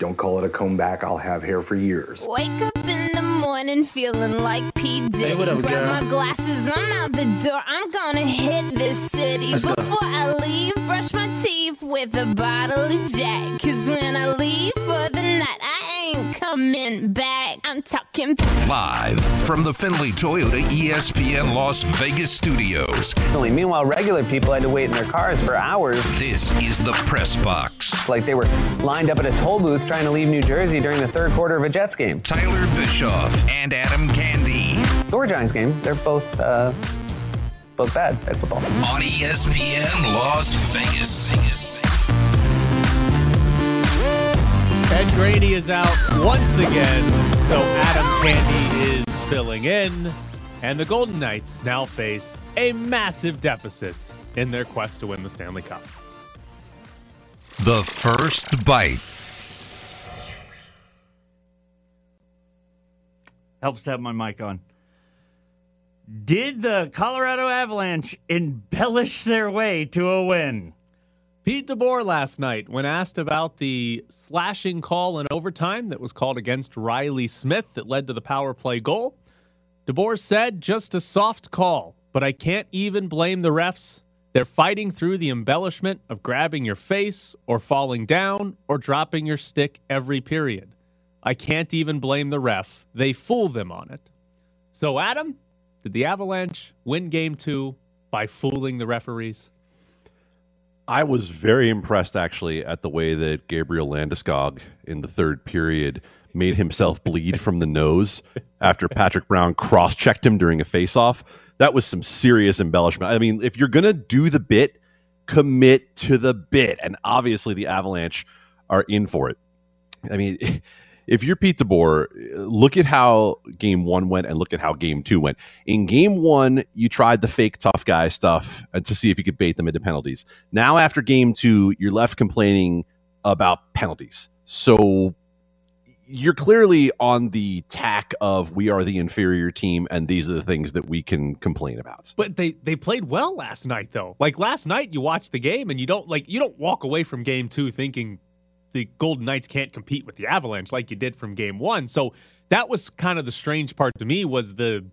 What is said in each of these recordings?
Don't call it a comeback. I'll have hair for years. Wake up in the morning feeling like P. Diddy. Hey, what up, Grab my glasses, I'm out the door. I'm gonna hit this city. Let's go. Before I leave, brush my teeth with a bottle of Jack. Cause when I leave for the night, I ain't coming back. I'm talking Live from the Finley Toyota ESPN Las Vegas studios, Meanwhile, regular people had to wait in their cars for hours, this is the Press Box. like they were lined up at a toll booth trying to leave New Jersey during the third quarter of a Jets game Tyler Bischoff and Adam Candee or Giants game. They're both uh, both bad at football. on ESPN Las Vegas. Ed Graney is out once again, so Adam Candee is filling in. And the Golden Knights now face a massive deficit in their quest to win the Stanley Cup. The first bite. Helps to have my mic on. Did the Colorado Avalanche embellish their way to a win? Pete DeBoer last night, when asked about the slashing call in overtime that was called against Reilly Smith that led to the power play goal, DeBoer said, just a soft call, but I can't even blame the refs. They're fighting through the embellishment of grabbing your face or falling down or dropping your stick every period. I can't even blame the ref. They fool them on it. So, Adam, did the Avalanche win game two by fooling the referees? I was very impressed actually at the way that Gabriel Landeskog in the third period made himself bleed from the nose after Patrick Brown cross-checked him during a face-off. That was some serious embellishment. I mean, if you're going to do the bit, commit to the bit. And obviously the Avalanche are in for it. I mean, if you're Pete DeBoer, look at how game one went and look at how game two went. In game one, you tried the fake tough guy stuff and to see if you could bait them into penalties. Now, after game two, you're left complaining about penalties. So you're clearly on the tack of we are the inferior team and these are the things that we can complain about. But they they played well last night though. Like last night you watch the game and you don't like you don't walk away from game 2 thinking the Golden Knights can't compete with the Avalanche like you did from game 1. So that was kind of the strange part to me was the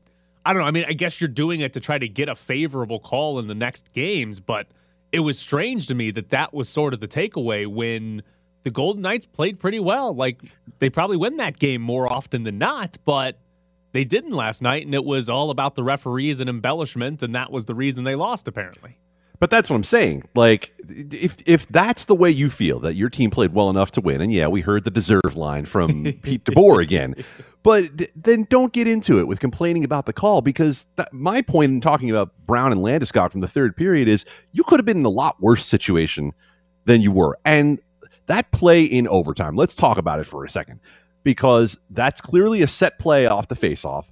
I don't know, I mean I guess you're doing it to try to get a favorable call in the next games, but it was strange to me that that was sort of the takeaway when the Golden Knights played pretty well. Like they probably win that game more often than not, but they didn't last night, and it was all about the referees and embellishment, and that was the reason they lost, apparently. But that's what I'm saying. Like, if if that's the way you feel that your team played well enough to win, and yeah, we heard the deserve line from Pete DeBoer again, but th- then don't get into it with complaining about the call because that, my point in talking about Brown and Landeskog from the third period is you could have been in a lot worse situation than you were, and that play in overtime. Let's talk about it for a second because that's clearly a set play off the faceoff.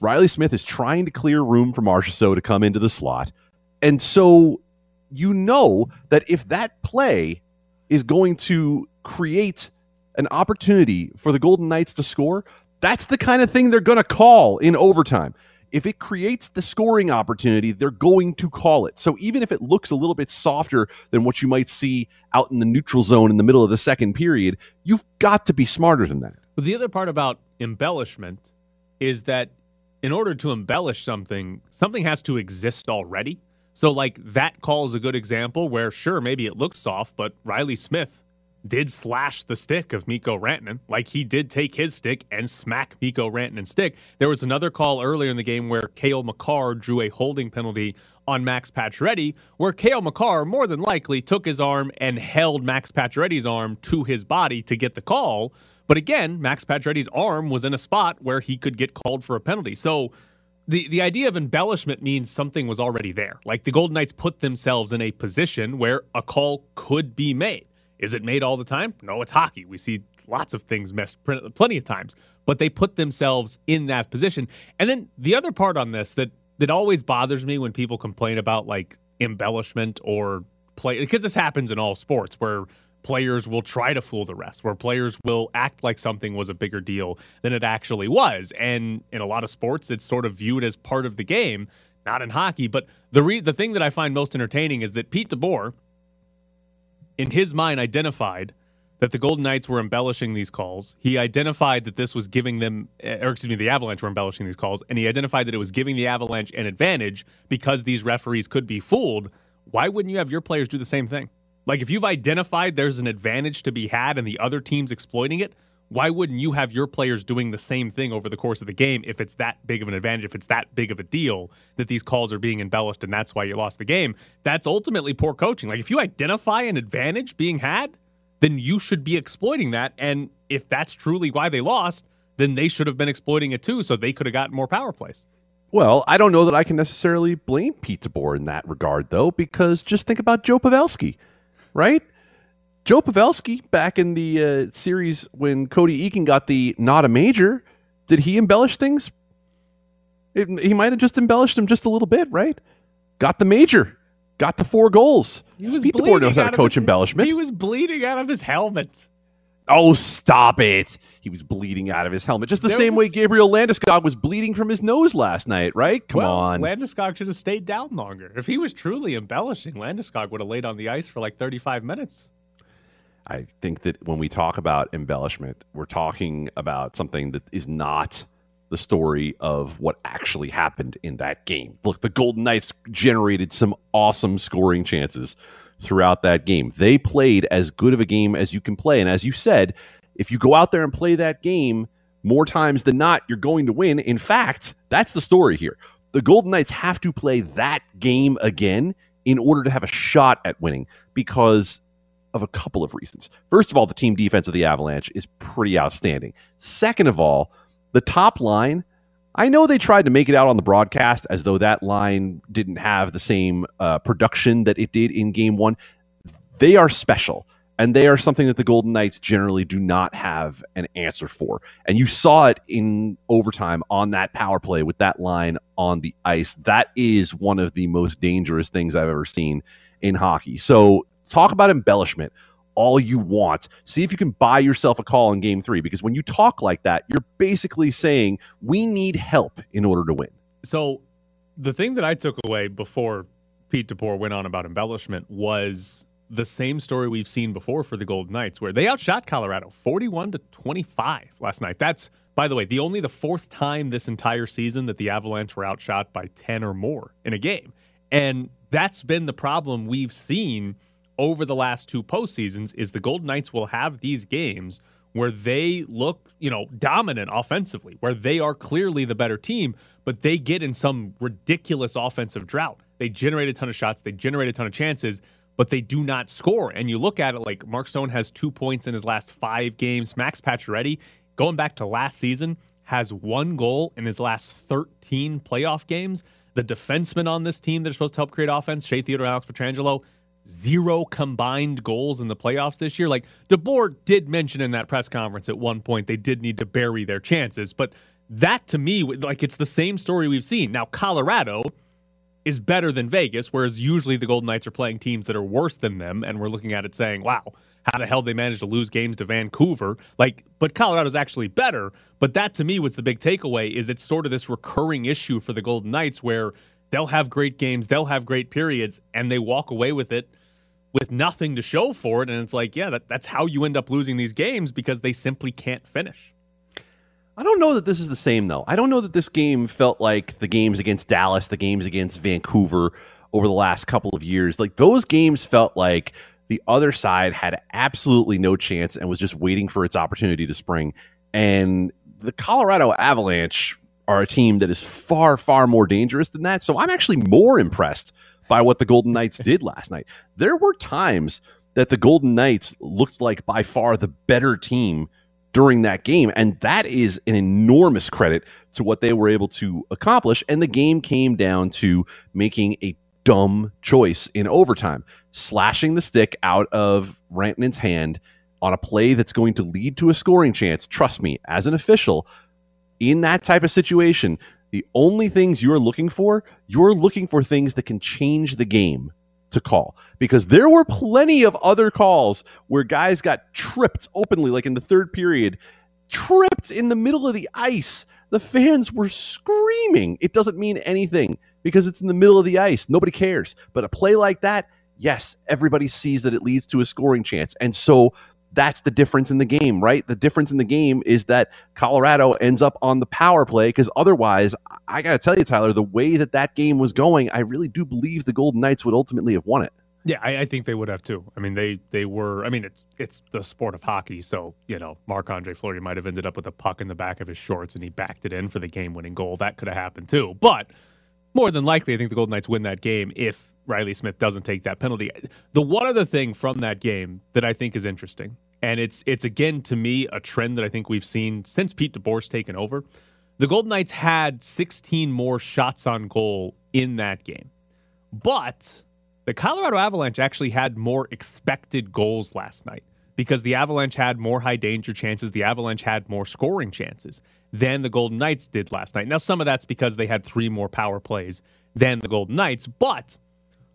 Reilly Smith is trying to clear room for Marchessault to come into the slot. And so you know that if that play is going to create an opportunity for the Golden Knights to score, that's the kind of thing they're going to call in overtime. If it creates the scoring opportunity, they're going to call it. So even if it looks a little bit softer than what you might see out in the neutral zone in the middle of the second period, you've got to be smarter than that. But the other part about embellishment is that in order to embellish something, something has to exist already. So, like, that call is a good example where, sure, maybe it looks soft, but Reilly Smith did slash the stick of Mikko Rantanen. Like, he did take his stick and smack Mikko Rantanen's stick. There was another call earlier in the game where Cale Makar drew a holding penalty on Max Pacioretty, where Cale Makar more than likely took his arm and held Max Pacioretty's arm to his body to get the call. But again, Max Pacioretty's arm was in a spot where he could get called for a penalty. So the, the idea of embellishment means something was already there. Like the Golden Knights put themselves in a position where a call could be made. Is it made all the time? No, it's hockey. We see lots of things missed plenty of times, but they put themselves in that position. And then the other part on this that that always bothers me when people complain about like embellishment or play because this happens in all sports where players will try to fool the rest, where players will act like something was a bigger deal than it actually was. And in a lot of sports, it's sort of viewed as part of the game, not in hockey. But the re- the thing that I find most entertaining is that Pete DeBoer, in his mind, identified that the Golden Knights were embellishing these calls. He identified that this was giving them, eh, or excuse me, the Avalanche were embellishing these calls, and he identified that it was giving the Avalanche an advantage because these referees could be fooled. Why wouldn't you have your players do the same thing? Like if you've identified there's an advantage to be had and the other team's exploiting it, why wouldn't you have your players doing the same thing over the course of the game if it's that big of an advantage, if it's that big of a deal that these calls are being embellished and that's why you lost the game? That's ultimately poor coaching. Like if you identify an advantage being had, then you should be exploiting that. And if that's truly why they lost, then they should have been exploiting it too, so they could have gotten more power plays. Well, I don't know that I can necessarily blame Pete DeBoer in that regard, though, because just think about Joe Pavelski, right? Joe Pavelski, back in the uh, series when Cody Eakin got the not a major, did he embellish things? It, he might have just embellished him just a little bit, right? Got the major, got the four goals. He was Pete DeBoer bleeding knows how to coach his- embellishment. He was bleeding out of his helmet. Oh, stop it. He was bleeding out of his helmet. Just the There same way Gabriel Landeskog was bleeding from his nose last night, right? Come well, on. Landeskog should have stayed down longer. If he was truly embellishing, Landeskog would have laid on the ice for like 35 minutes. I think that when we talk about embellishment, we're talking about something that is not the story of what actually happened in that game. Look, the Golden Knights generated some awesome scoring chances throughout that game. They played as good of a game as you can play. And as you said, if you go out there and play that game more times than not, you're going to win. In fact, that's the story here. The Golden Knights have to play that game again in order to have a shot at winning because of a couple of reasons. First of all, the team defense of the Avalanche is pretty outstanding. Second of all, the top line, I know they tried to make it out on the broadcast as though that line didn't have the same uh, production that it did in game one. They are special, and they are something that the Golden Knights generally do not have an answer for. And you saw it in overtime on that power play with that line on the ice. That is one of the most dangerous things I've ever seen in hockey. So talk about embellishment all you want. See if you can buy yourself a call in game three, because when you talk like that, you're basically saying we need help in order to win. So the thing that I took away before Pete DeBoer went on about embellishment was the same story we've seen before for the Golden Knights, where they outshot Colorado 41 to 25 last night. That's, by the way, the only the fourth time this entire season that the Avalanche were outshot by 10 or more in a game. And that's been the problem we've seen over the last two postseasons is the Golden Knights will have these games where they look, you know, dominant offensively, where they are clearly the better team, but they get in some ridiculous offensive drought. They generate a ton of shots, they generate a ton of chances, but they do not score. And you look at it like Mark Stone has two points in his last five games. Max Pacioretty, going back to last season, has one goal in his last 13 playoff games. The defensemen on this team that are supposed to help create offense, Shea Theodore and Alex Pietrangelo, zero combined goals in the playoffs this year. Like DeBoer did mention in that press conference at one point they did need to bury their chances, but that to me, like it's the same story we've seen. Now Colorado is better than Vegas, whereas usually the Golden Knights are playing teams that are worse than them, and we're looking at it saying, "Wow, how the hell they managed to lose games to Vancouver?" Like, but Colorado's actually better. But that to me was the big takeaway: is it's sort of this recurring issue for the Golden Knights where they'll have great games, they'll have great periods, and they walk away with it with nothing to show for it. And it's like, yeah, that, that's how you end up losing these games because they simply can't finish. I don't know that this is the same though. I don't know that this game felt like the games against Dallas, the games against Vancouver over the last couple of years. Like those games felt like the other side had absolutely no chance and was just waiting for its opportunity to spring. And the Colorado Avalanche are a team that is far, far more dangerous than that. So I'm actually more impressed by what the Golden Knights did last night. There were times that the Golden Knights looked like by far the better team during that game. And that is an enormous credit to what they were able to accomplish. And the game came down to making a dumb choice in overtime, slashing the stick out of Rantanen's hand on a play that's going to lead to a scoring chance. Trust me, as an official, in that type of situation, the only things you're looking for, you're looking for things that can change the game to call because there were plenty of other calls where guys got tripped openly, like in the third period, tripped in the middle of the ice. The fans were screaming. It doesn't mean anything because it's in the middle of the ice. Nobody cares. But a play like that, yes, everybody sees that it leads to a scoring chance. And so that's the difference in the game, right? The difference in the game is that Colorado ends up on the power play because otherwise, I got to tell you, Tyler, the way that that game was going, I really do believe the Golden Knights would ultimately have won it. Yeah, I, I think they would have too. I mean, they they were. I mean, it's it's the sport of hockey, so you know, Marc Andre Fleury might have ended up with a puck in the back of his shorts and he backed it in for the game winning goal. That could have happened too. But more than likely, I think the Golden Knights win that game if Reilly Smith doesn't take that penalty. The one other thing from that game that I think is interesting, and it's it's again to me a trend that I think we've seen since Pete DeBoer's taken over. The Golden Knights had 16 more shots on goal in that game, but the Colorado Avalanche actually had more expected goals last night because the Avalanche had more high danger chances. The Avalanche had more scoring chances than the Golden Knights did last night. Now, some of that's because they had three more power plays than the Golden Knights, but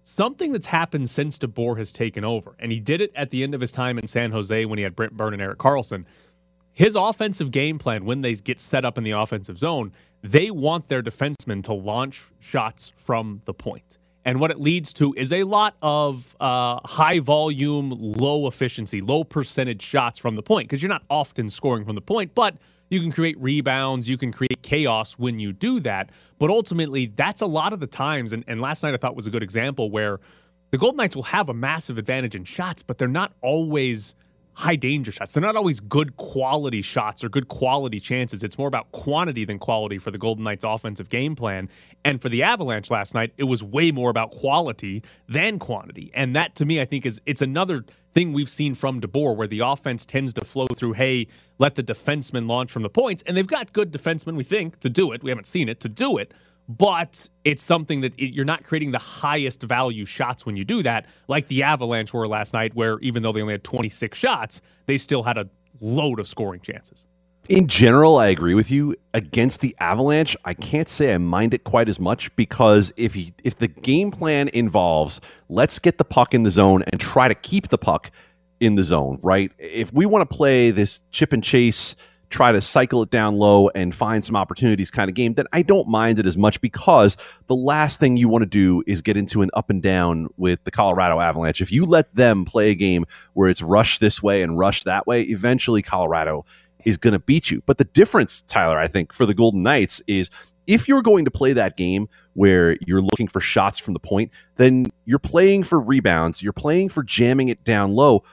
something that's happened since DeBoer has taken over, and he did it at the end of his time in San Jose when he had Brent Burn and Erik Karlsson. His offensive game plan, when they get set up in the offensive zone, they want their defensemen to launch shots from the point. And what it leads to is a lot of uh, high volume, low efficiency, low percentage shots from the point because you're not often scoring from the point, but you can create rebounds, you can create chaos when you do that. But ultimately, that's a lot of the times. And, and last night I thought was a good example where the Golden Knights will have a massive advantage in shots, but they're not always high danger shots. They're not always good quality shots or good quality chances. It's more about quantity than quality for the Golden Knights offensive game plan. And for the Avalanche last night, it was way more about quality than quantity. And that to me I think is it's another thing we've seen from DeBoer where the offense tends to flow through, hey, let the defensemen launch from the points. And they've got good defensemen, we think, to do it. We haven't seen it to do it but it's something that it, you're not creating the highest value shots when you do that, like the Avalanche were last night, where even though they only had 26 shots, they still had a load of scoring chances. In general, I agree with you. Against the Avalanche, I can't say I mind it quite as much because if he, if the game plan involves let's get the puck in the zone and try to keep the puck in the zone, right? If we want to play this chip and chase try to cycle it down low and find some opportunities kind of game, then I don't mind it as much because the last thing you want to do is get into an up and down with the Colorado Avalanche. If you let them play a game where it's rush this way and rush that way, eventually Colorado is going to beat you. But the difference, Tyler, I think, for the Golden Knights is if you're going to play that game where you're looking for shots from the point, then you're playing for rebounds, you're playing for jamming it down low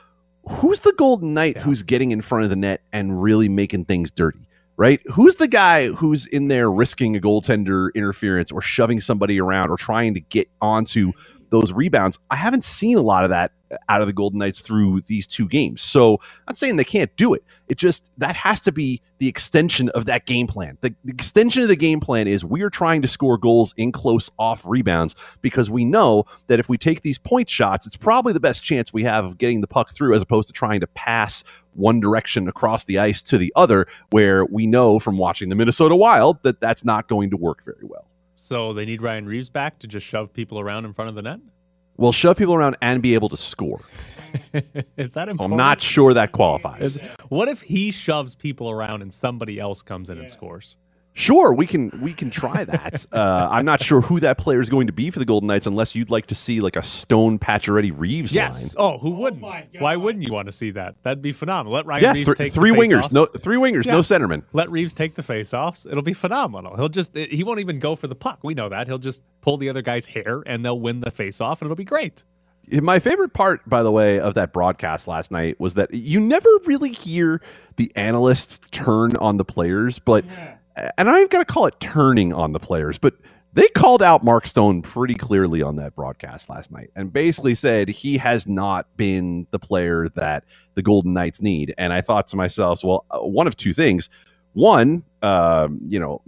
who's the Golden Knight yeah. who's getting in front of the net and really making things dirty? Right? Who's the guy who's in there risking a goaltender interference or shoving somebody around or trying to get onto those rebounds? I haven't seen a lot of that out of the Golden Knights through these two games. So I'm not saying they can't do it. It just that has to be the extension of that game plan. The, the, extension of the game plan is we are trying to score goals in close off rebounds because we know that if we take these point shots, it's probably the best chance we have of getting the puck through as opposed to trying to pass one direction across the ice to the other, where we know from watching the Minnesota Wild that that's not going to work very well. So they need Ryan Reaves back to just shove people around in front of the net? Well, shove people around and be able to score. Is that important? I'm not sure that qualifies. Is, what if he shoves people around and somebody else comes in yeah. and scores? Sure, we can we can try that. uh, I'm not sure who that player is going to be for the Golden Knights, unless you'd like to see like a Stone Pacioretty Reaves yes. line. Yes. Oh, who wouldn't? Oh Why wouldn't you want to see that? That'd be phenomenal. Let Ryan yeah, Reaves th- take three wingers, no three wingers, yeah. no centerman. Let Reaves take the face-offs. It'll be phenomenal. He'll just he won't even go for the puck. We know that. He'll just pull the other guy's hair and they'll win the face-off, and it'll be great. My favorite part, by the way, of that broadcast last night was that you never really hear the analysts turn on the players, but and I've got to call it turning on the players, but they called out Mark Stone pretty clearly on that broadcast last night and basically said he has not been the player that the Golden Knights need. And I thought to myself, well, uh, one of two things. One, um, you know,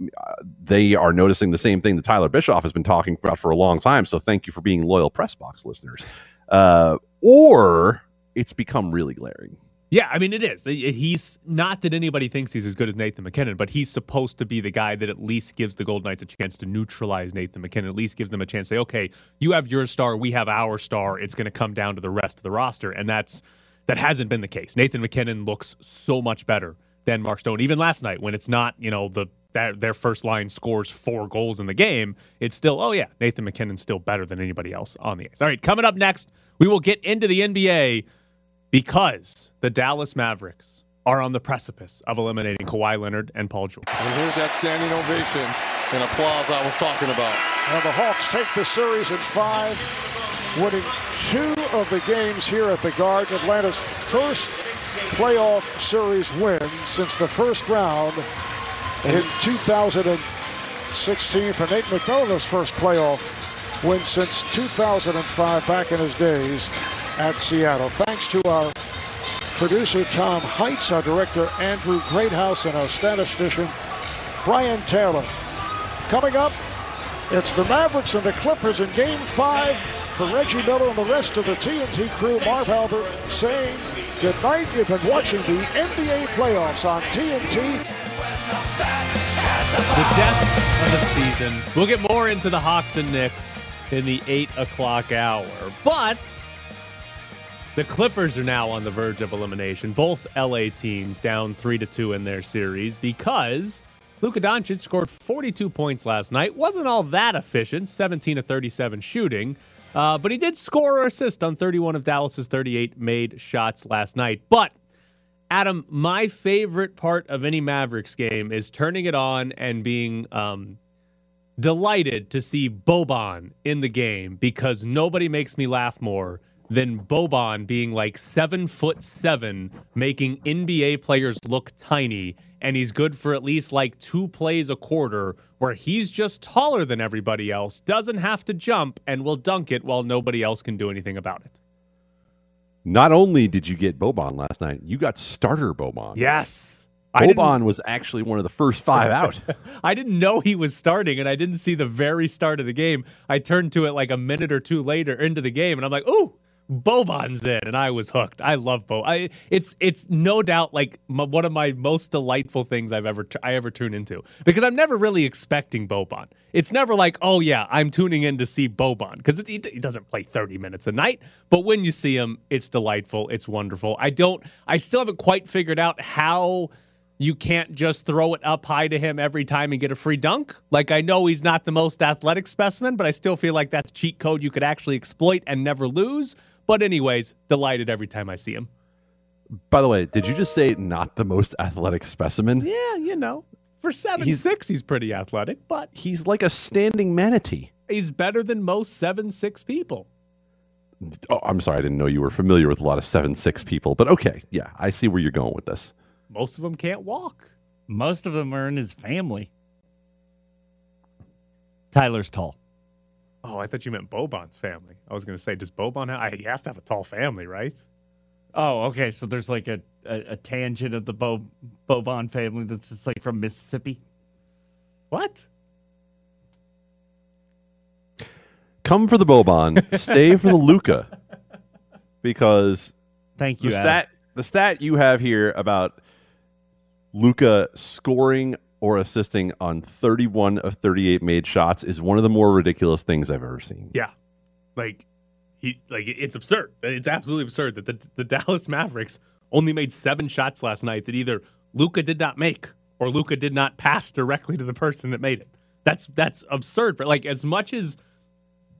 they are noticing the same thing that Tyler Bischoff has been talking about for a long time. So thank you for being loyal press box listeners. Uh, or it's become really glaring. Yeah, I mean it is. He's not that anybody thinks he's as good as Nathan MacKinnon, but he's supposed to be the guy that at least gives the Golden Knights a chance to neutralize Nathan MacKinnon, At least gives them a chance to say, okay, you have your star, we have our star. It's going to come down to the rest of the roster, and that's that hasn't been the case. Nathan MacKinnon looks so much better than Mark Stone. Even last night, when it's not you know the that their first line scores four goals in the game, it's still oh yeah, Nathan MacKinnon's still better than anybody else on the ice. All right, coming up next, we will get into the NBA because the Dallas Mavericks are on the precipice of eliminating Kawhi Leonard and Paul George. And here's that standing ovation and applause I was talking about. And the Hawks take the series in five, winning two of the games here at the Garden. Atlanta's first playoff series win since the first round in 2016 for Nate McMillan's first playoff win since 2005 back in his days at Seattle. Thanks to our producer Tom Heights, our director Andrew Greathouse, and our statistician Brian Taylor. Coming up, it's the Mavericks and the Clippers in Game 5 for Reggie Miller and the rest of the TNT crew. Marv Albert saying good night. You've been watching the NBA playoffs on TNT. The depth of the season. We'll get more into the Hawks and Knicks in the 8 o'clock hour. But the Clippers are now on the verge of elimination. Both LA teams down 3 to 2 in their series because Luka Doncic scored 42 points last night. Wasn't all that efficient, 17 to 37 shooting. Uh, but he did score or assist on 31 of Dallas's 38 made shots last night. But Adam, my favorite part of any Mavericks game is turning it on and being um, delighted to see Boban in the game because nobody makes me laugh more than Boban being like seven foot seven, making NBA players look tiny, and he's good for at least like two plays a quarter where he's just taller than everybody else, doesn't have to jump, and will dunk it while nobody else can do anything about it. Not only did you get Boban last night, you got starter Boban. Yes. Boban was actually one of the first five out. I didn't know he was starting, and I didn't see the very start of the game. I turned to it like a minute or two later into the game, and I'm like, "Ooh, Boban's in," and I was hooked. I love Bo. I it's it's no doubt like one of my most delightful things I've ever t- I ever tune into because I'm never really expecting Boban. It's never like, "Oh yeah, I'm tuning in to see Boban" because he doesn't play 30 minutes a night. But when you see him, it's delightful. It's wonderful. I don't. I still haven't quite figured out how you can't just throw it up high to him every time and get a free dunk. Like I know he's not the most athletic specimen, but I still feel like that's cheat code you could actually exploit and never lose. But anyways, delighted every time I see him. By the way, did you just say not the most athletic specimen? Yeah, you know, for seven He's- six, he's pretty athletic, but He's like a standing manatee. he's better than most seven six people. Oh, I'm sorry, I didn't know you were familiar with a lot of seven six people, but okay, yeah, I see where you're going with this. Most of them can't walk. Most of them are in his family. Tyler's tall. Oh, I thought you meant Boban's family. I was going to say, does Boban have, he has to have a tall family, right? Oh, okay. So there's like a, a, a tangent of the Bo, Boban family that's just like from Mississippi. What? Come for the Boban, stay for the Luka, because Thank the you. Adam. stat the stat you have here about Luka scoring or assisting on 31 of 38 made shots is one of the more ridiculous things I've ever seen. Yeah, like he like it's absurd. It's absolutely absurd that the the Dallas Mavericks only made seven shots last night that either Luka did not make or Luka did not pass directly to the person that made it. That's that's absurd. For like as much as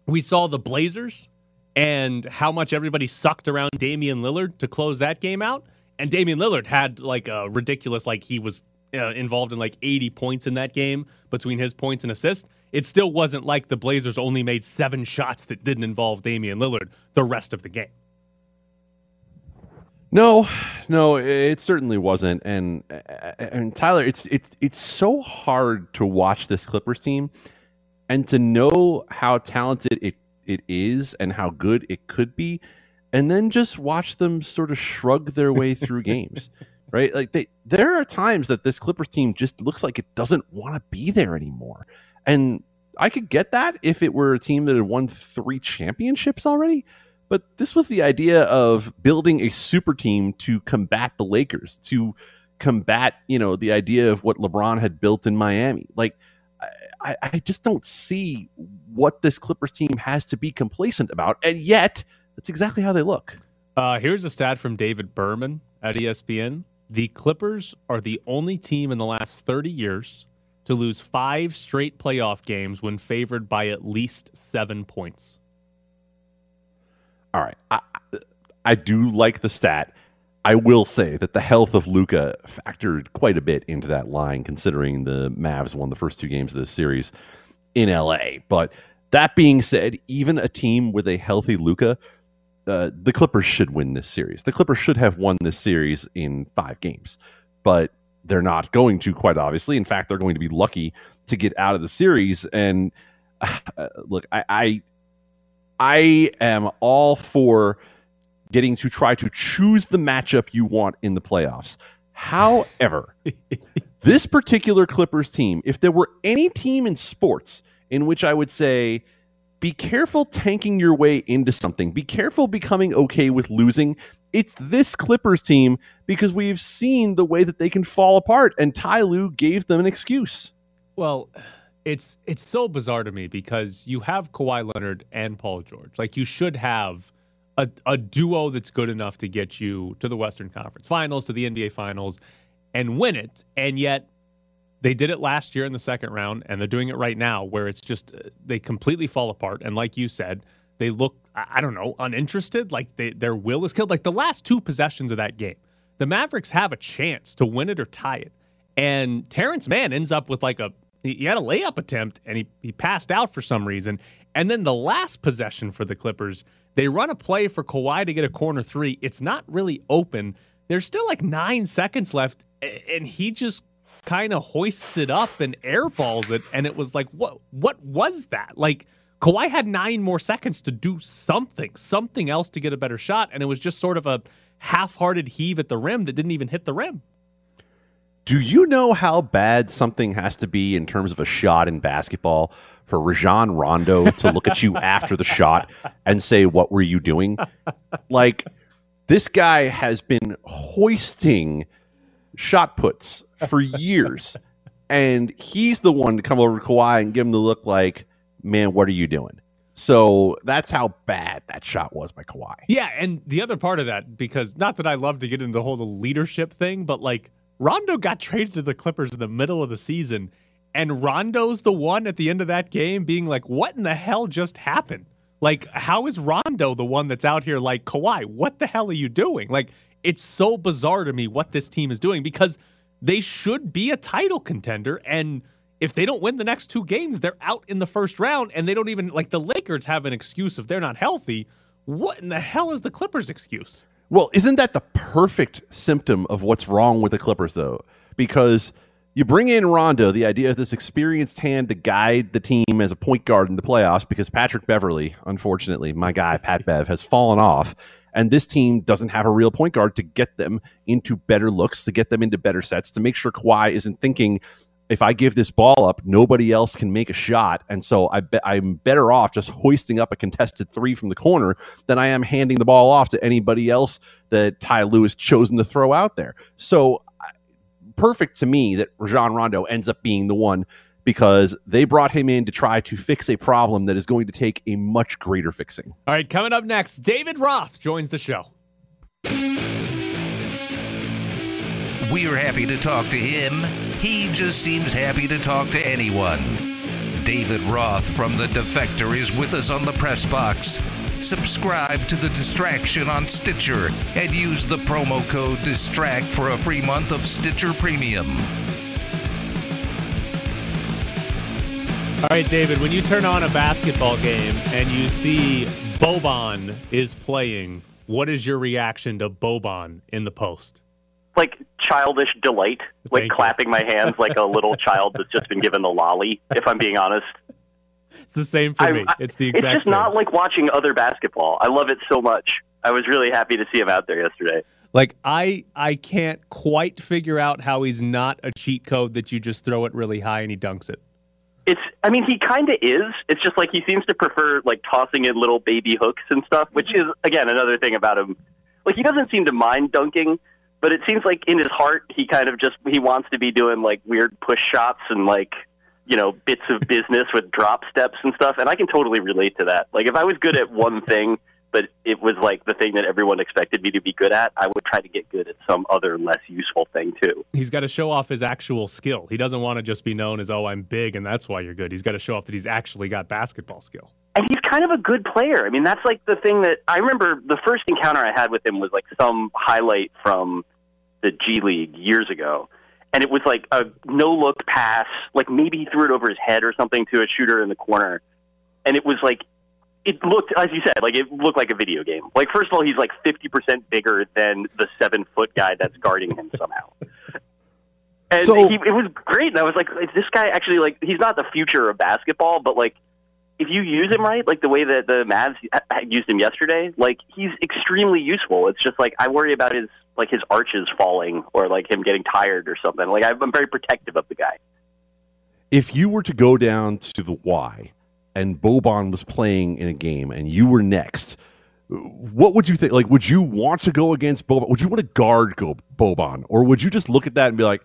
we saw the Blazers and how much everybody sucked around Damian Lillard to close that game out, and Damian Lillard had like a ridiculous like he was uh, involved in like 80 points in that game between his points and assists. It still wasn't like the Blazers only made seven shots that didn't involve Damian Lillard the rest of the game. No, no, it certainly wasn't. And and Tyler, it's it's it's so hard to watch this Clippers team and to know how talented it it is and how good it could be, and then just watch them sort of shrug their way through games. Right? Like they there are times that this Clippers team just looks like it doesn't want to be there anymore. And I could get that if it were a team that had won three championships already. But this was the idea of building a super team to combat the Lakers, to combat, you know, the idea of what LeBron had built in Miami. Like, I, I just don't see what this Clippers team has to be complacent about. And yet, that's exactly how they look. Uh, here's a stat from David Berman at ESPN. The Clippers are the only team in the last 30 years to lose five straight playoff games when favored by at least seven points. All right. I, I do like the stat. I will say that the health of Luka factored quite a bit into that line, considering the Mavs won the first two games of this series in LA. But that being said, even a team with a healthy Luka, uh, the Clippers should win this series. The Clippers should have won this series in five games, but they're not going to, quite obviously. In fact, they're going to be lucky to get out of the series. And uh, look, I, I, I am all for getting to try to choose the matchup you want in the playoffs. However, this particular Clippers team, if there were any team in sports in which I would say, be careful tanking your way into something, be careful becoming okay with losing. It's this Clippers team because we've seen the way that they can fall apart, and Ty Lue gave them an excuse. Well, it's it's so bizarre to me because you have Kawhi Leonard and Paul George. Like you should have a, a duo that's good enough to get you to the Western Conference Finals, to the NBA Finals, and win it. And yet they did it last year in the second round, and they're doing it right now, where it's just uh, they completely fall apart. And like you said, they look I don't know uninterested, like they, their will is killed. Like the last two possessions of that game, the Mavericks have a chance to win it or tie it, and Terance Mann ends up with like a he had a layup attempt and he, he passed out for some reason. And then the last possession for the Clippers, they run a play for Kawhi to get a corner three. It's not really open. There's still like nine seconds left, and he just kind of hoists it up and airballs it. And it was like, what? What was that? Like Kawhi had nine more seconds to do something, something else to get a better shot, and it was just sort of a half-hearted heave at the rim that didn't even hit the rim. Do you know how bad something has to be in terms of a shot in basketball for Rajon Rondo to look at you after the shot and say, What were you doing? Like, this guy has been hoisting shot puts for years. and he's the one to come over to Kawhi and give him the look like, Man, what are you doing? So that's how bad that shot was by Kawhi. Yeah. And the other part of that, because not that I love to get into the whole leadership thing, but like, Rondo got traded to the Clippers in the middle of the season, and Rondo's the one at the end of that game being like, "What in the hell just happened? Like, how is Rondo the one that's out here like Kawhi? What the hell are you doing? Like, it's so bizarre to me what this team is doing because they should be a title contender, and if they don't win the next two games, they're out in the first round, and they don't even like the Lakers have an excuse if they're not healthy. What in the hell is the Clippers' excuse? Well, isn't that the perfect symptom of what's wrong with the Clippers, though? Because you bring in Rondo, the idea of this experienced hand to guide the team as a point guard in the playoffs, because Patrick Beverley, unfortunately, my guy, Pat Bev, has fallen off. And this team doesn't have a real point guard to get them into better looks, to get them into better sets, to make sure Kawhi isn't thinking, if I give this ball up, nobody else can make a shot, and so I be- I'm better off just hoisting up a contested three from the corner than I am handing the ball off to anybody else that Ty Lue chosen to throw out there. So perfect to me that Rajon Rondo ends up being the one because they brought him in to try to fix a problem that is going to take a much greater fixing. All right, coming up next, David Roth joins the show. We're happy to talk to him. He just seems happy to talk to anyone. David Roth from The Defector is with us on the press box. Subscribe to The Distraction on Stitcher and use the promo code DISTRACT for a free month of Stitcher Premium. All right, David, when you turn on a basketball game and you see Boban is playing, what is your reaction to Boban in the post? like childish delight, like Thank you. clapping my hands like a little child that's just been given the lolly. If I'm being honest, It's the same for I- me. It's the exact. Same. It's just same. not like watching other basketball. I love it so much. I was really happy to see him out there yesterday. Like I I can't quite figure out how he's not a cheat code that you just throw it really high and he dunks it. It's, I mean, he kind of is. It's just like he seems to prefer like tossing in little baby hooks and stuff, which mm-hmm. is again another thing about him. Like he doesn't seem to mind dunking, but it seems like in his heart he kind of just he wants to be doing like weird push shots and like you know bits of business with drop steps and stuff. And I can totally relate to that. Like if I was good at one thing, but it was like the thing that everyone expected me to be good at, I would try to get good at some other less useful thing too. He's got to show off his actual skill. He doesn't want to just be known as oh I'm big and that's why you're good. He's got to show off that he's actually got basketball skill. and he's kind of a good player. I mean, that's like the thing that I remember. The first encounter I had with him was like some highlight from the G League years ago, and it was like a no look pass, like maybe he threw it over his head or something to a shooter in the corner, and it was like it looked, as you said, like it looked like a video game. Like first of all, he's like fifty percent bigger than the seven foot guy that's guarding him somehow. And So- he, it was great. And I was like, is this guy actually like? He's not the future of basketball, but like, if you use him right, like the way that the Mavs uh, used him yesterday, like he's extremely useful. It's just like I worry about his like his arches falling or like him getting tired or something. Like I'm very protective of the guy. If you were to go down to the Y and Boban was playing in a game and you were next, what would you think? Like, would you want to go against Boban? Would you want to guard go Boban, or would you just look at that and be like,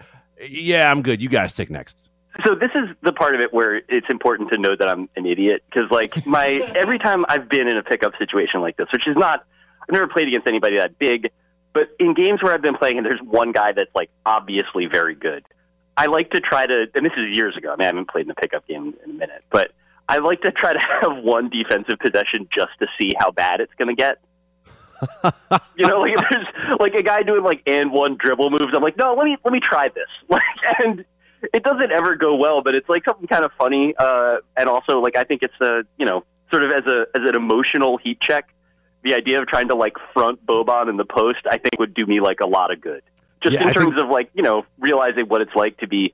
"Yeah, I'm good. You guys take next." So this is the part of it where it's important to know that I'm an idiot because like my every time I've been in a pickup situation like this, which is not I've never played against anybody that big, but in games where I've been playing and there's one guy that's like obviously very good, I like to try to and this is years ago. I, mean, I haven't played in a pickup game in a minute, but I like to try to have one defensive possession just to see how bad it's going to get. you know, like if there's like a guy doing like and one dribble moves. I'm like, no, let me let me try this. Like, and it doesn't ever go well, but it's like something kind of funny. Uh, and also, like I think it's a you know sort of as a as an emotional heat check. The idea of trying to like front Boban in the post, I think, would do me like a lot of good. Just Yeah, in I terms think- of like you know realizing what it's like to be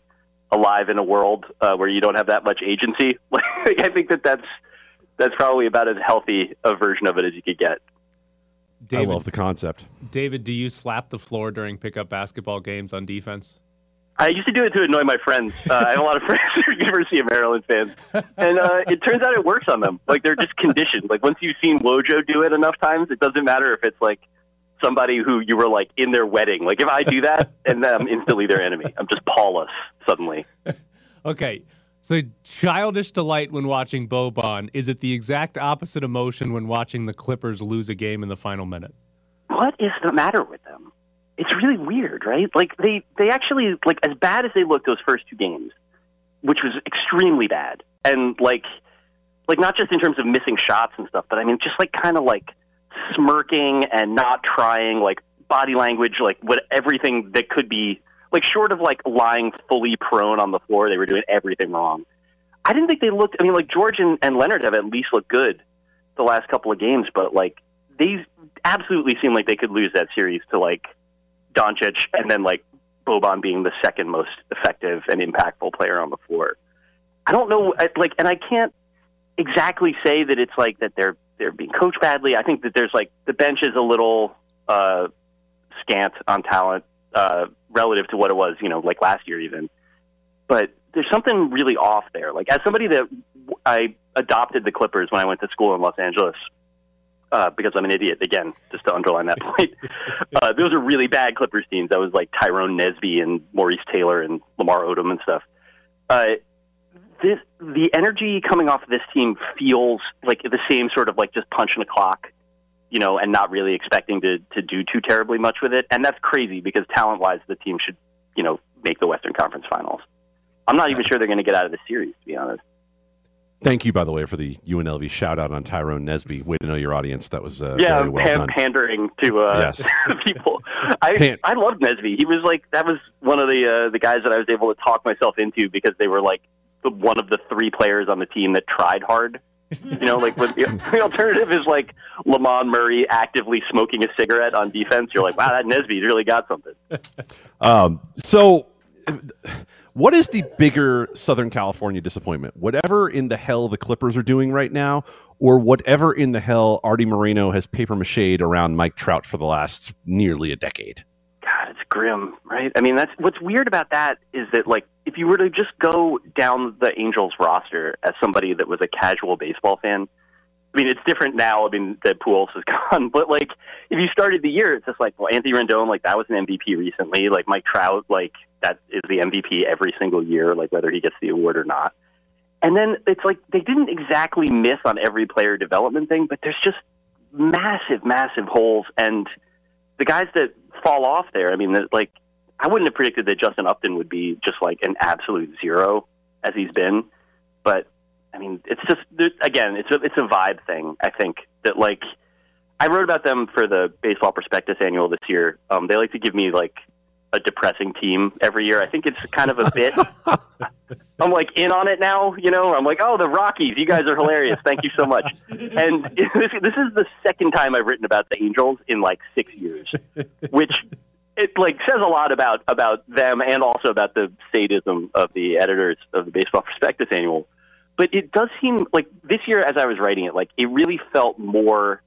alive in a world uh, where you don't have that much agency. Like, I think that that's that's probably about as healthy a version of it as you could get. David, I love the concept. David, do you slap the floor during pickup basketball games on defense? I used to do it to annoy my friends. Uh, I have a lot of friends who are University of Maryland fans, and uh, it turns out it works on them. Like they're just conditioned. Like once you've seen Wojo do it enough times, it doesn't matter if it's like somebody who you were like in their wedding. Like if I do that, and then I'm instantly their enemy. I'm just Paulus suddenly. Okay. So childish delight when watching Boban is it the exact opposite emotion when watching the Clippers lose a game in the final minute? what is the matter with them? It's really weird, right? Like they they actually like as bad as they looked those first two games, which was extremely bad, and like like not just in terms of missing shots and stuff, but I mean just like kind of like smirking and not trying, like body language, like what everything that could be like short of like lying fully prone on the floor, they were doing everything wrong. I didn't think they looked. I mean, like George and, and Leonard have at least looked good the last couple of games, but like they absolutely seem like they could lose that series to like Doncic and then like Boban being the second most effective and impactful player on the floor. I don't know, like, and I can't exactly say that it's like that they're they're being coached badly. I think that there's like the bench is a little uh, scant on talent uh, relative to what it was, you know, like last year even. But there's something really off there. Like as somebody that I adopted the Clippers when I went to school in Los Angeles, uh, because I'm an idiot again, just to underline that point. Uh, those are really bad Clippers teams. That was like Tyrone Nesby and Maurice Taylor and Lamar Odom and stuff. Uh, this the energy coming off of this team feels like the same sort of like just punching the clock, you know, and not really expecting to to do too terribly much with it. And that's crazy because talent wise, the team should you know make the Western Conference Finals. I'm not even sure they're going to get out of the series, to be honest. Thank you, by the way, for the UNLV shout out on Tyrone Nesby. Way to know your audience. That was uh, yeah, very well pan- done. pandering to uh, Yes. people. I Pan- I loved Nesby. He was like that was one of the uh, the guys that I was able to talk myself into because they were like the, one of the three players on the team that tried hard. You know, like when the, the alternative is like Lamont Murray actively smoking a cigarette on defense. You're like, wow, that Nesby's really got something. Um, so, what is the bigger Southern California disappointment? Whatever in the hell the Clippers are doing right now, or whatever in the hell Arte Moreno has paper macheed around Mike Trout for the last nearly a decade? God, it's grim, right? I mean, that's what's weird about that is that like if you were to just go down the Angels roster as somebody that was a casual baseball fan, I mean, it's different now. I mean, that Pujols is gone, but like if you started the year, it's just like, well, Anthony Rendon, like that was an MVP recently. Like Mike Trout, like that is the MVP every single year, like whether he gets the award or not. And then it's like they didn't exactly miss on every player development thing, but there's just massive, massive holes. And the guys that fall off there, I mean, like I wouldn't have predicted that Justin Upton would be just like an absolute zero as he's been, but I mean, it's just again, it's a it's a vibe thing. I think that like I wrote about them for the Baseball Prospectus annual this year. Um, they like to give me like a depressing team every year. I think it's kind of a bit. I'm like in on it now. You know, I'm like, oh, the Rockies, you guys are hilarious. Thank you so much. And this, this is the second time I've written about the Angels in like six years, which it like says a lot about about them and also about the sadism of the editors of the Baseball Prospectus annual. But it does seem like this year, as I was writing it, like it really felt more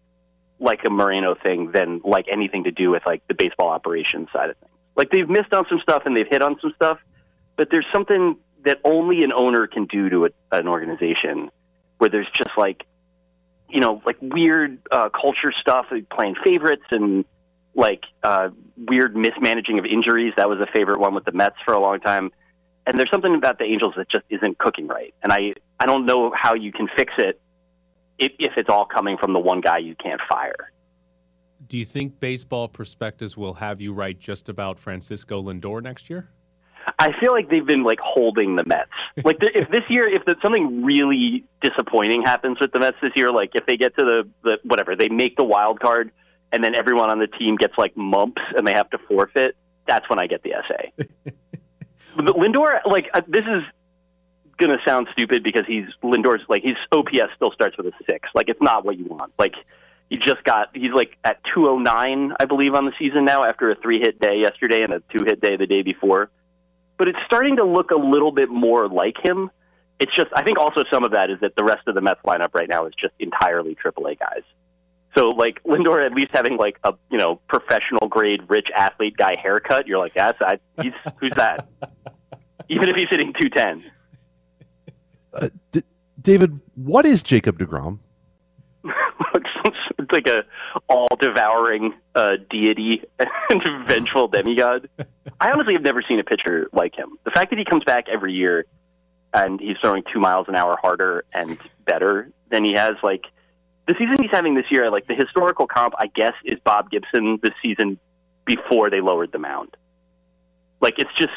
like a Moreno thing than like anything to do with like the baseball operations side of things. Like they've missed on some stuff and they've hit on some stuff, but there's something that only an owner can do to a, an organization where there's just like you know like weird uh, culture stuff, like playing favorites and like uh, weird mismanaging of injuries. That was a favorite one with the Mets for a long time. And there's something about the Angels that just isn't cooking right. And I I don't know how you can fix it if, if it's all coming from the one guy you can't fire. Do you think Baseball Prospectus will have you write just about Francisco Lindor next year? I feel like they've been like holding the Mets. Like the, if this year, if the, something really disappointing happens with the Mets this year, like if they get to the, the whatever, they make the wild card, and then everyone on the team gets like mumps and they have to forfeit. That's when I get the essay. but Lindor, like uh, this is gonna sound stupid because he's Lindor's like his OPS still starts with a six. Like it's not what you want. Like he just got he's like at 209 I believe on the season now after a three hit day yesterday and a two hit day the day before. But it's starting to look a little bit more like him. It's just I think also some of that is that the rest of the Mets lineup right now is just entirely AAA guys. So like Lindor at least having like a you know professional grade rich athlete guy haircut, you're like that's I, he's who's that? Even if he's hitting 210. Uh, D- David, what is Jacob Degrom? it's like a all devouring uh, deity and vengeful demigod. I honestly have never seen a pitcher like him. The fact that he comes back every year and he's throwing two miles an hour harder and better than he has like the season he's having this year, like the historical comp, I guess, is Bob Gibson the season before they lowered the mound. Like it's just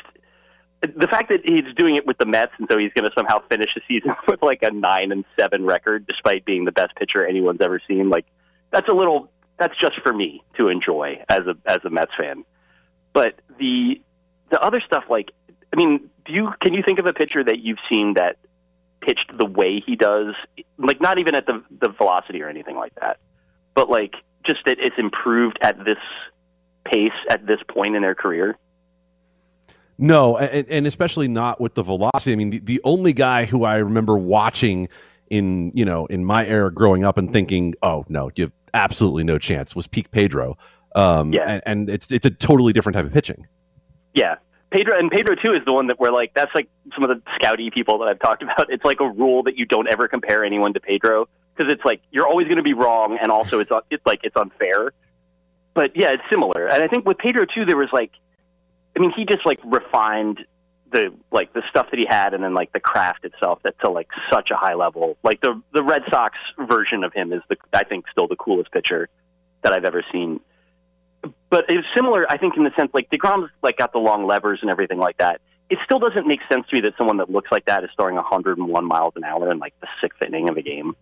the fact that he's doing it with the Mets, and so he's going to somehow finish the season with like a nine and seven record, despite being the best pitcher anyone's ever seen. Like that's a little that's just for me to enjoy as a as a Mets fan. But the the other stuff, like I mean, do you can you think of a pitcher that you've seen that pitched the way he does, like not even at the the velocity or anything like that, but like just that it's improved at this pace at this point in their career? No, and, and especially not with the velocity. I mean, the, the only guy who I remember watching in you know in my era growing up and thinking, oh no, you have absolutely no chance was peak Pedro. Um, Yeah. and, and it's it's a totally different type of pitching. Yeah. Pedro and Pedro too is the one that we're like that's like some of the scouty people that I've talked about. It's like a rule that you don't ever compare anyone to Pedro because it's like you're always going to be wrong and also it's it's like it's unfair. But yeah, it's similar. And I think with Pedro too there was like I mean he just like refined the like the stuff that he had and then like the craft itself that to like such a high level. Like the the Red Sox version of him is the I think still the coolest pitcher that I've ever seen but it's similar, I think, in the sense like Degrom's like got the long levers and everything like that. It still doesn't make sense to me that someone that looks like that is throwing 101 miles an hour in like the sixth inning of a game.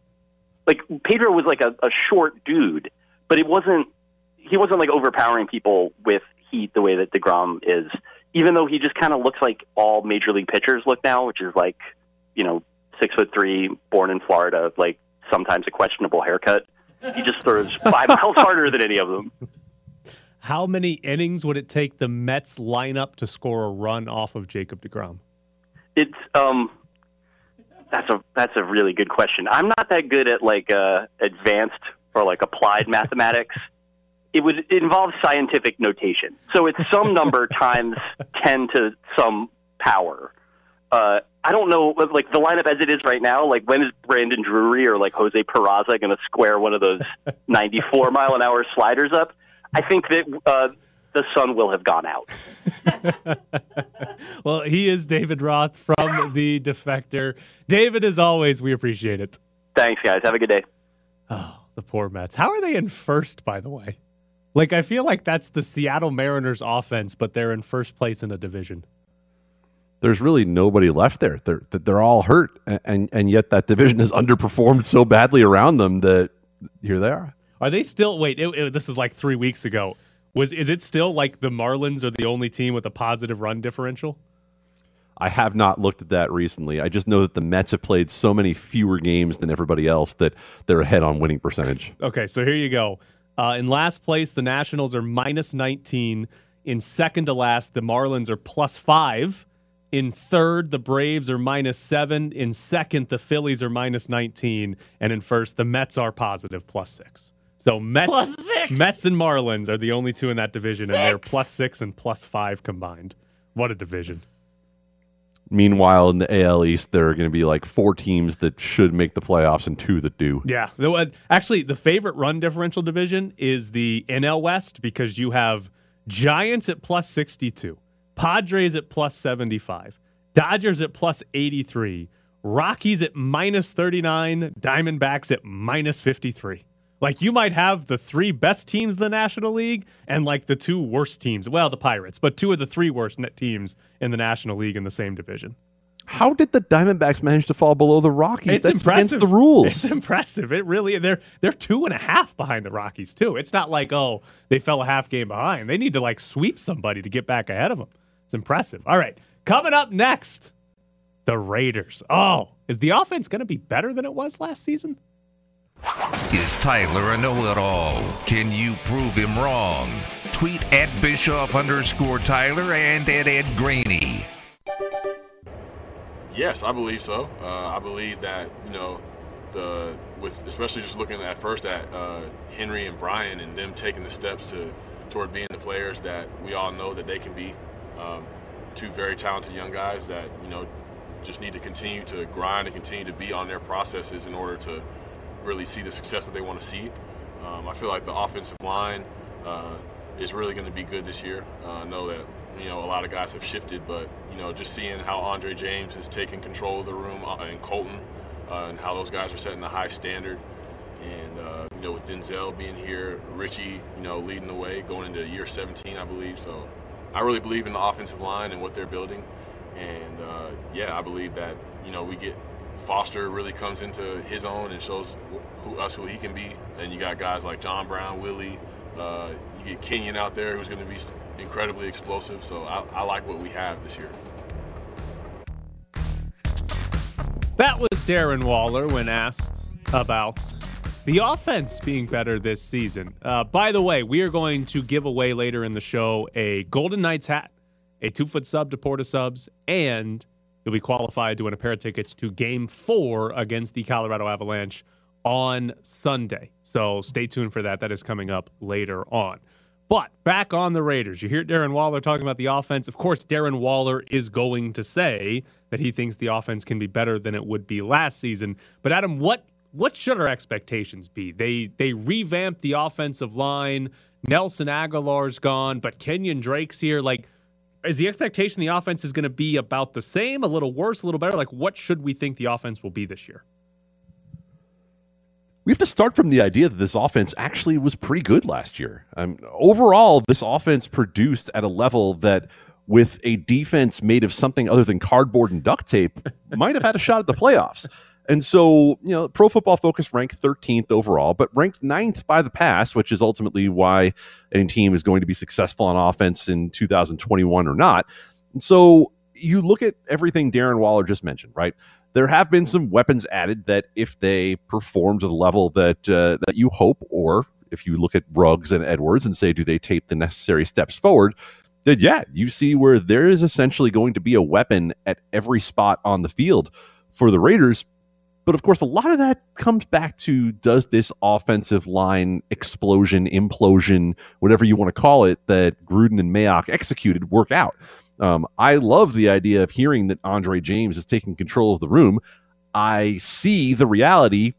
Like Pedro was like a, a short dude, but it wasn't. He wasn't like overpowering people with heat the way that Degrom is. Even though he just kind of looks like all major league pitchers look now, which is like, you know, six foot three, born in Florida, like sometimes a questionable haircut. He just throws five miles harder than any of them. How many innings would it take the Mets lineup to score a run off of Jacob DeGrom? It's um that's a that's a really good question. I'm not that good at like uh advanced or like applied mathematics. It would it involves scientific notation. So it's some number times 10 to some power. Uh I don't know like the lineup as it is right now, like when is Brandon Drury or like Jose Peraza going to square one of those 94 mile an hour sliders up? I think that uh the sun will have gone out. Well, he is David Roth from The Defector. David, as always, we appreciate it. Thanks guys. Have a good day. Oh, the poor Mets. How are they in first, by the way? Like, I feel like that's the Seattle Mariners offense, but they're in first place in a division. there's really nobody left there. They're they're all hurt, and and yet that division has underperformed so badly around them that here they are. Are they still? Wait, it, it, this is like three weeks ago. Was is it still like the Marlins are the only team with a positive run differential? I have not looked at that recently. I just know that the Mets have played so many fewer games than everybody else that they're ahead on winning percentage. Okay, so here you go. Uh, in last place, the Nationals are minus 19. In second to last, the Marlins are plus five. In third, the Braves are minus seven. In second, the Phillies are minus 19. And in first, the Mets are positive plus six. So Mets, Plus six. Mets and Marlins are the only two in that division, and they're plus six and plus five combined. What a division! Meanwhile, in the AL East, there are going to be like four teams that should make the playoffs and two that do. Yeah. Actually, the favorite run differential division is the NL West because you have Giants at plus 62, Padres at plus 75, Dodgers at plus 83, Rockies at minus 39, Diamondbacks at minus 53. Like you might have the three best teams in the National League and like the two worst teams. Well, the Pirates, but two of the three worst net teams in the National League in the same division. How did the Diamondbacks manage to fall below the Rockies? It's That's impressive. against the rules. It's impressive. It really they're they're two and a half behind the Rockies too. It's not like oh they fell a half game behind. They need to like sweep somebody to get back ahead of them. It's impressive. All right, coming up next, the Raiders. Oh, is the offense going to be better than it was last season? Is Tyler a know-it-all? Can you prove him wrong? Tweet at Bischoff underscore Tyler and at Ed Graney. Yes, I believe so. Uh, I believe that you know the with especially just looking at first at uh, Henry and Bryan and them taking the steps to toward being the players that we all know that they can be. Um, two very talented young guys that you know just need to continue to grind and continue to be on their processes in order to really see the success that they want to see. Um, I feel like the offensive line uh, is really going to be good this year. Uh, I know that you know a lot of guys have shifted, but you know just seeing how Andre James has taken control of the room uh, and Colton uh, and how those guys are setting a high standard. And uh, you know with Denzelle being here, Richie, you know leading the way going into year 17, I believe. So I really believe in the offensive line and what they're building. And uh, yeah, I believe that you know we get Foster really comes into his own and shows who us who he can be. And you got guys like John Brown, Willie. Uh, you get Kenyon out there who's going to be incredibly explosive. So I, I like what we have this year. That was Darren Waller when asked about the offense being better this season. Uh, by the way, we are going to give away later in the show a Golden Knights hat, a two foot sub to Port of Subs, and you'll be qualified to win a pair of tickets to game four against the Colorado Avalanche on Sunday. So stay tuned for that. That is coming up later on. But back on the Raiders, you hear Darren Waller talking about the offense. Of course, Darren Waller is going to say that he thinks the offense can be better than it would be last season. But Adam, what what should our expectations be? They they revamped the offensive line. Nelson Agholor's gone, but Kenyon Drake's here. Like, is the expectation the offense is going to be about the same, a little worse, a little better? Like, what should we think the offense will be this year? we have to start from the idea that this offense actually was pretty good last year. Um, overall, this offense produced at a level that, with a defense made of something other than cardboard and duct tape, might have had a shot at the playoffs. And so, you know, Pro Football Focus ranked 13th overall, but ranked ninth by the pass, which is ultimately why any team is going to be successful on offense in 2021 or not. And so you look at everything Darren Waller just mentioned, right? There have been some weapons added that, if they perform to the level that uh, that you hope, or if you look at Ruggs and Edwards and say, do they take the necessary steps forward? Then yeah, you see where there is essentially going to be a weapon at every spot on the field for the Raiders. But of course, a lot of that comes back to does this offensive line explosion, implosion, whatever you want to call it, that Gruden and Mayock executed work out? Um, I love the idea of hearing that Andre James is taking control of the room. I see the reality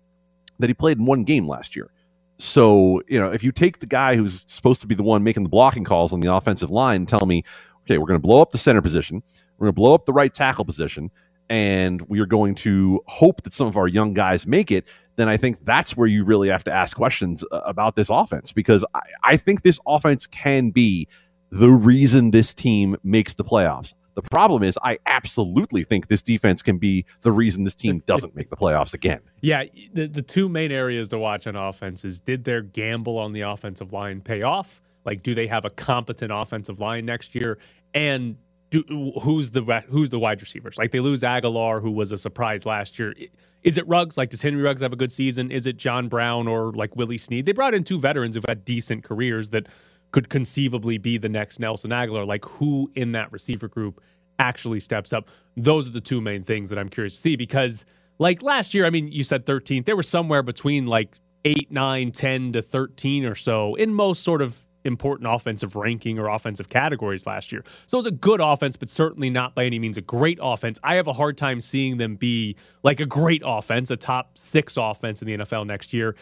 that he played in one game last year. So, you know, if you take the guy who's supposed to be the one making the blocking calls on the offensive line tell me, okay, we're going to blow up the center position, we're going to blow up the right tackle position, and we are going to hope that some of our young guys make it, then I think that's where you really have to ask questions uh, about this offense because I, I think this offense can be the reason this team makes the playoffs. The problem is, I absolutely think this defense can be the reason this team doesn't make the playoffs again. Yeah, the the two main areas to watch on offense is did their gamble on the offensive line pay off? Like, do they have a competent offensive line next year? And do, who's the who's the wide receivers? Like they lose Agholor, who was a surprise last year. Is it Ruggs? Like, does Henry Ruggs have a good season? Is it John Brown or like Willie Snead? They brought in two veterans who've had decent careers that could conceivably be the next Nelson Agholor. Like, who in that receiver group actually steps up? Those are the two main things that I'm curious to see because, like last year, I mean, you said 13th. They were somewhere between like 8, 9, 10 to 13 or so in most sort of important offensive ranking or offensive categories last year. So it was a good offense, but certainly not by any means a great offense. I have a hard time seeing them be like a great offense, a top six offense in the NFL next year.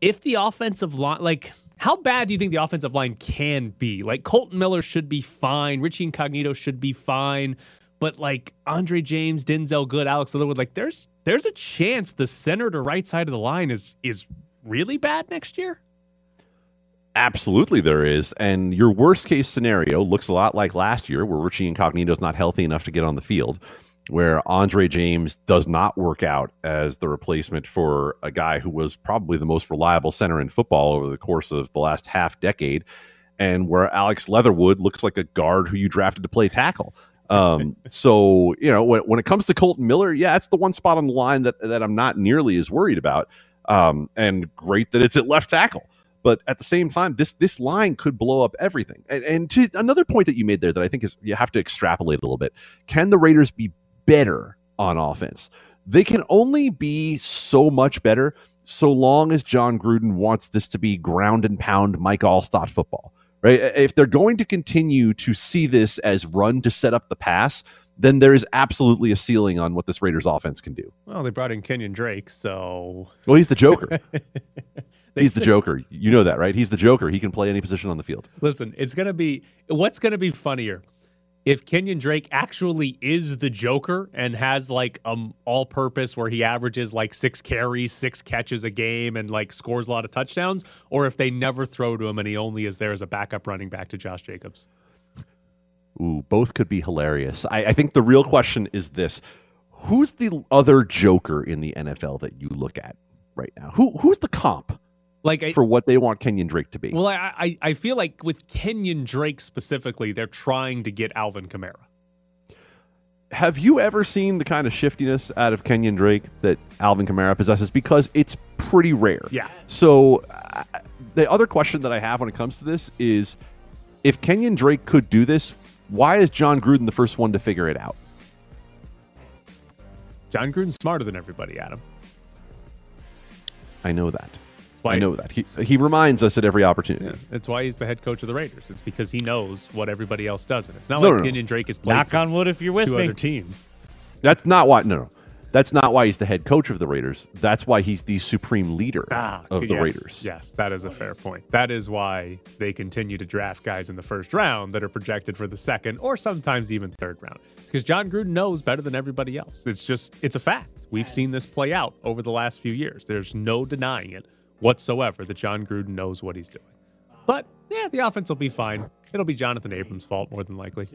If the offensive line, like, how bad do you think the offensive line can be? Like, Colton Miller should be fine. Richie Incognito should be fine. But like Andre James, Denzelle Good, Alex Leatherwood, like there's there's a chance the center to right side of the line is is really bad next year. Absolutely, there is. And your worst case scenario looks a lot like last year, where Richie Incognito is not healthy enough to get on the field, where Andre James does not work out as the replacement for a guy who was probably the most reliable center in football over the course of the last half decade, and where Alex Leatherwood looks like a guard who you drafted to play tackle. Um, so you know when, when it comes to Colton Miller, yeah, it's the one spot on the line that that I'm not nearly as worried about. Um, and great that it's at left tackle. But at the same time, this this line could blow up everything. And, and to another point that you made there that I think is you have to extrapolate a little bit. Can the Raiders be better on offense? They can only be so much better so long as Jon Gruden wants this to be ground and pound Mike Alstott football. Right? If they're going to continue to see this as run to set up the pass, then there is absolutely a ceiling on what this Raiders offense can do. Well, they brought in Kenyon Drake, so well, he's the Joker. He's the Joker. You know that, right? He's the Joker. He can play any position on the field. Listen, it's going to be what's going to be funnier if Kenyon Drake actually is the Joker and has like um all purpose where he averages like 6 carries, 6 catches a game and like scores a lot of touchdowns or if they never throw to him and he only is there as a backup running back to Josh Jacobs. Ooh, both could be hilarious. I, I think the real question is this. Who's the other Joker in the NFL that you look at right now? Who who's the comp? Like I, for what they want Kenyon Drake to be. Well, I, I, I feel like with Kenyon Drake specifically, they're trying to get Alvin Kamara. Have you ever seen the kind of shiftiness out of Kenyon Drake that Alvin Kamara possesses? Because it's pretty rare. Yeah. So uh, the other question that I have when it comes to this is, if Kenyon Drake could do this, why is Jon Gruden the first one to figure it out? Jon Gruden's smarter than everybody, Adam. I know that. Why, I know that. He he reminds us at every opportunity. Yeah, that's why he's the head coach of the Raiders. It's because he knows what everybody else doesn't. It's not no, like no, Kenyon no. Drake is playing. Knock on wood if you're with two me. other teams. That's not why. No, no. That's not why he's the head coach of the Raiders. That's why he's the supreme leader ah, of the yes, Raiders. Yes, that is a fair point. That is why they continue to draft guys in the first round that are projected for the second or sometimes even third round. It's because Jon Gruden knows better than everybody else. It's just, it's a fact. We've seen this play out over the last few years. There's no denying it whatsoever that Jon Gruden knows what he's doing. But yeah, the offense will be fine. It'll be Johnathan Abram's fault more than likely.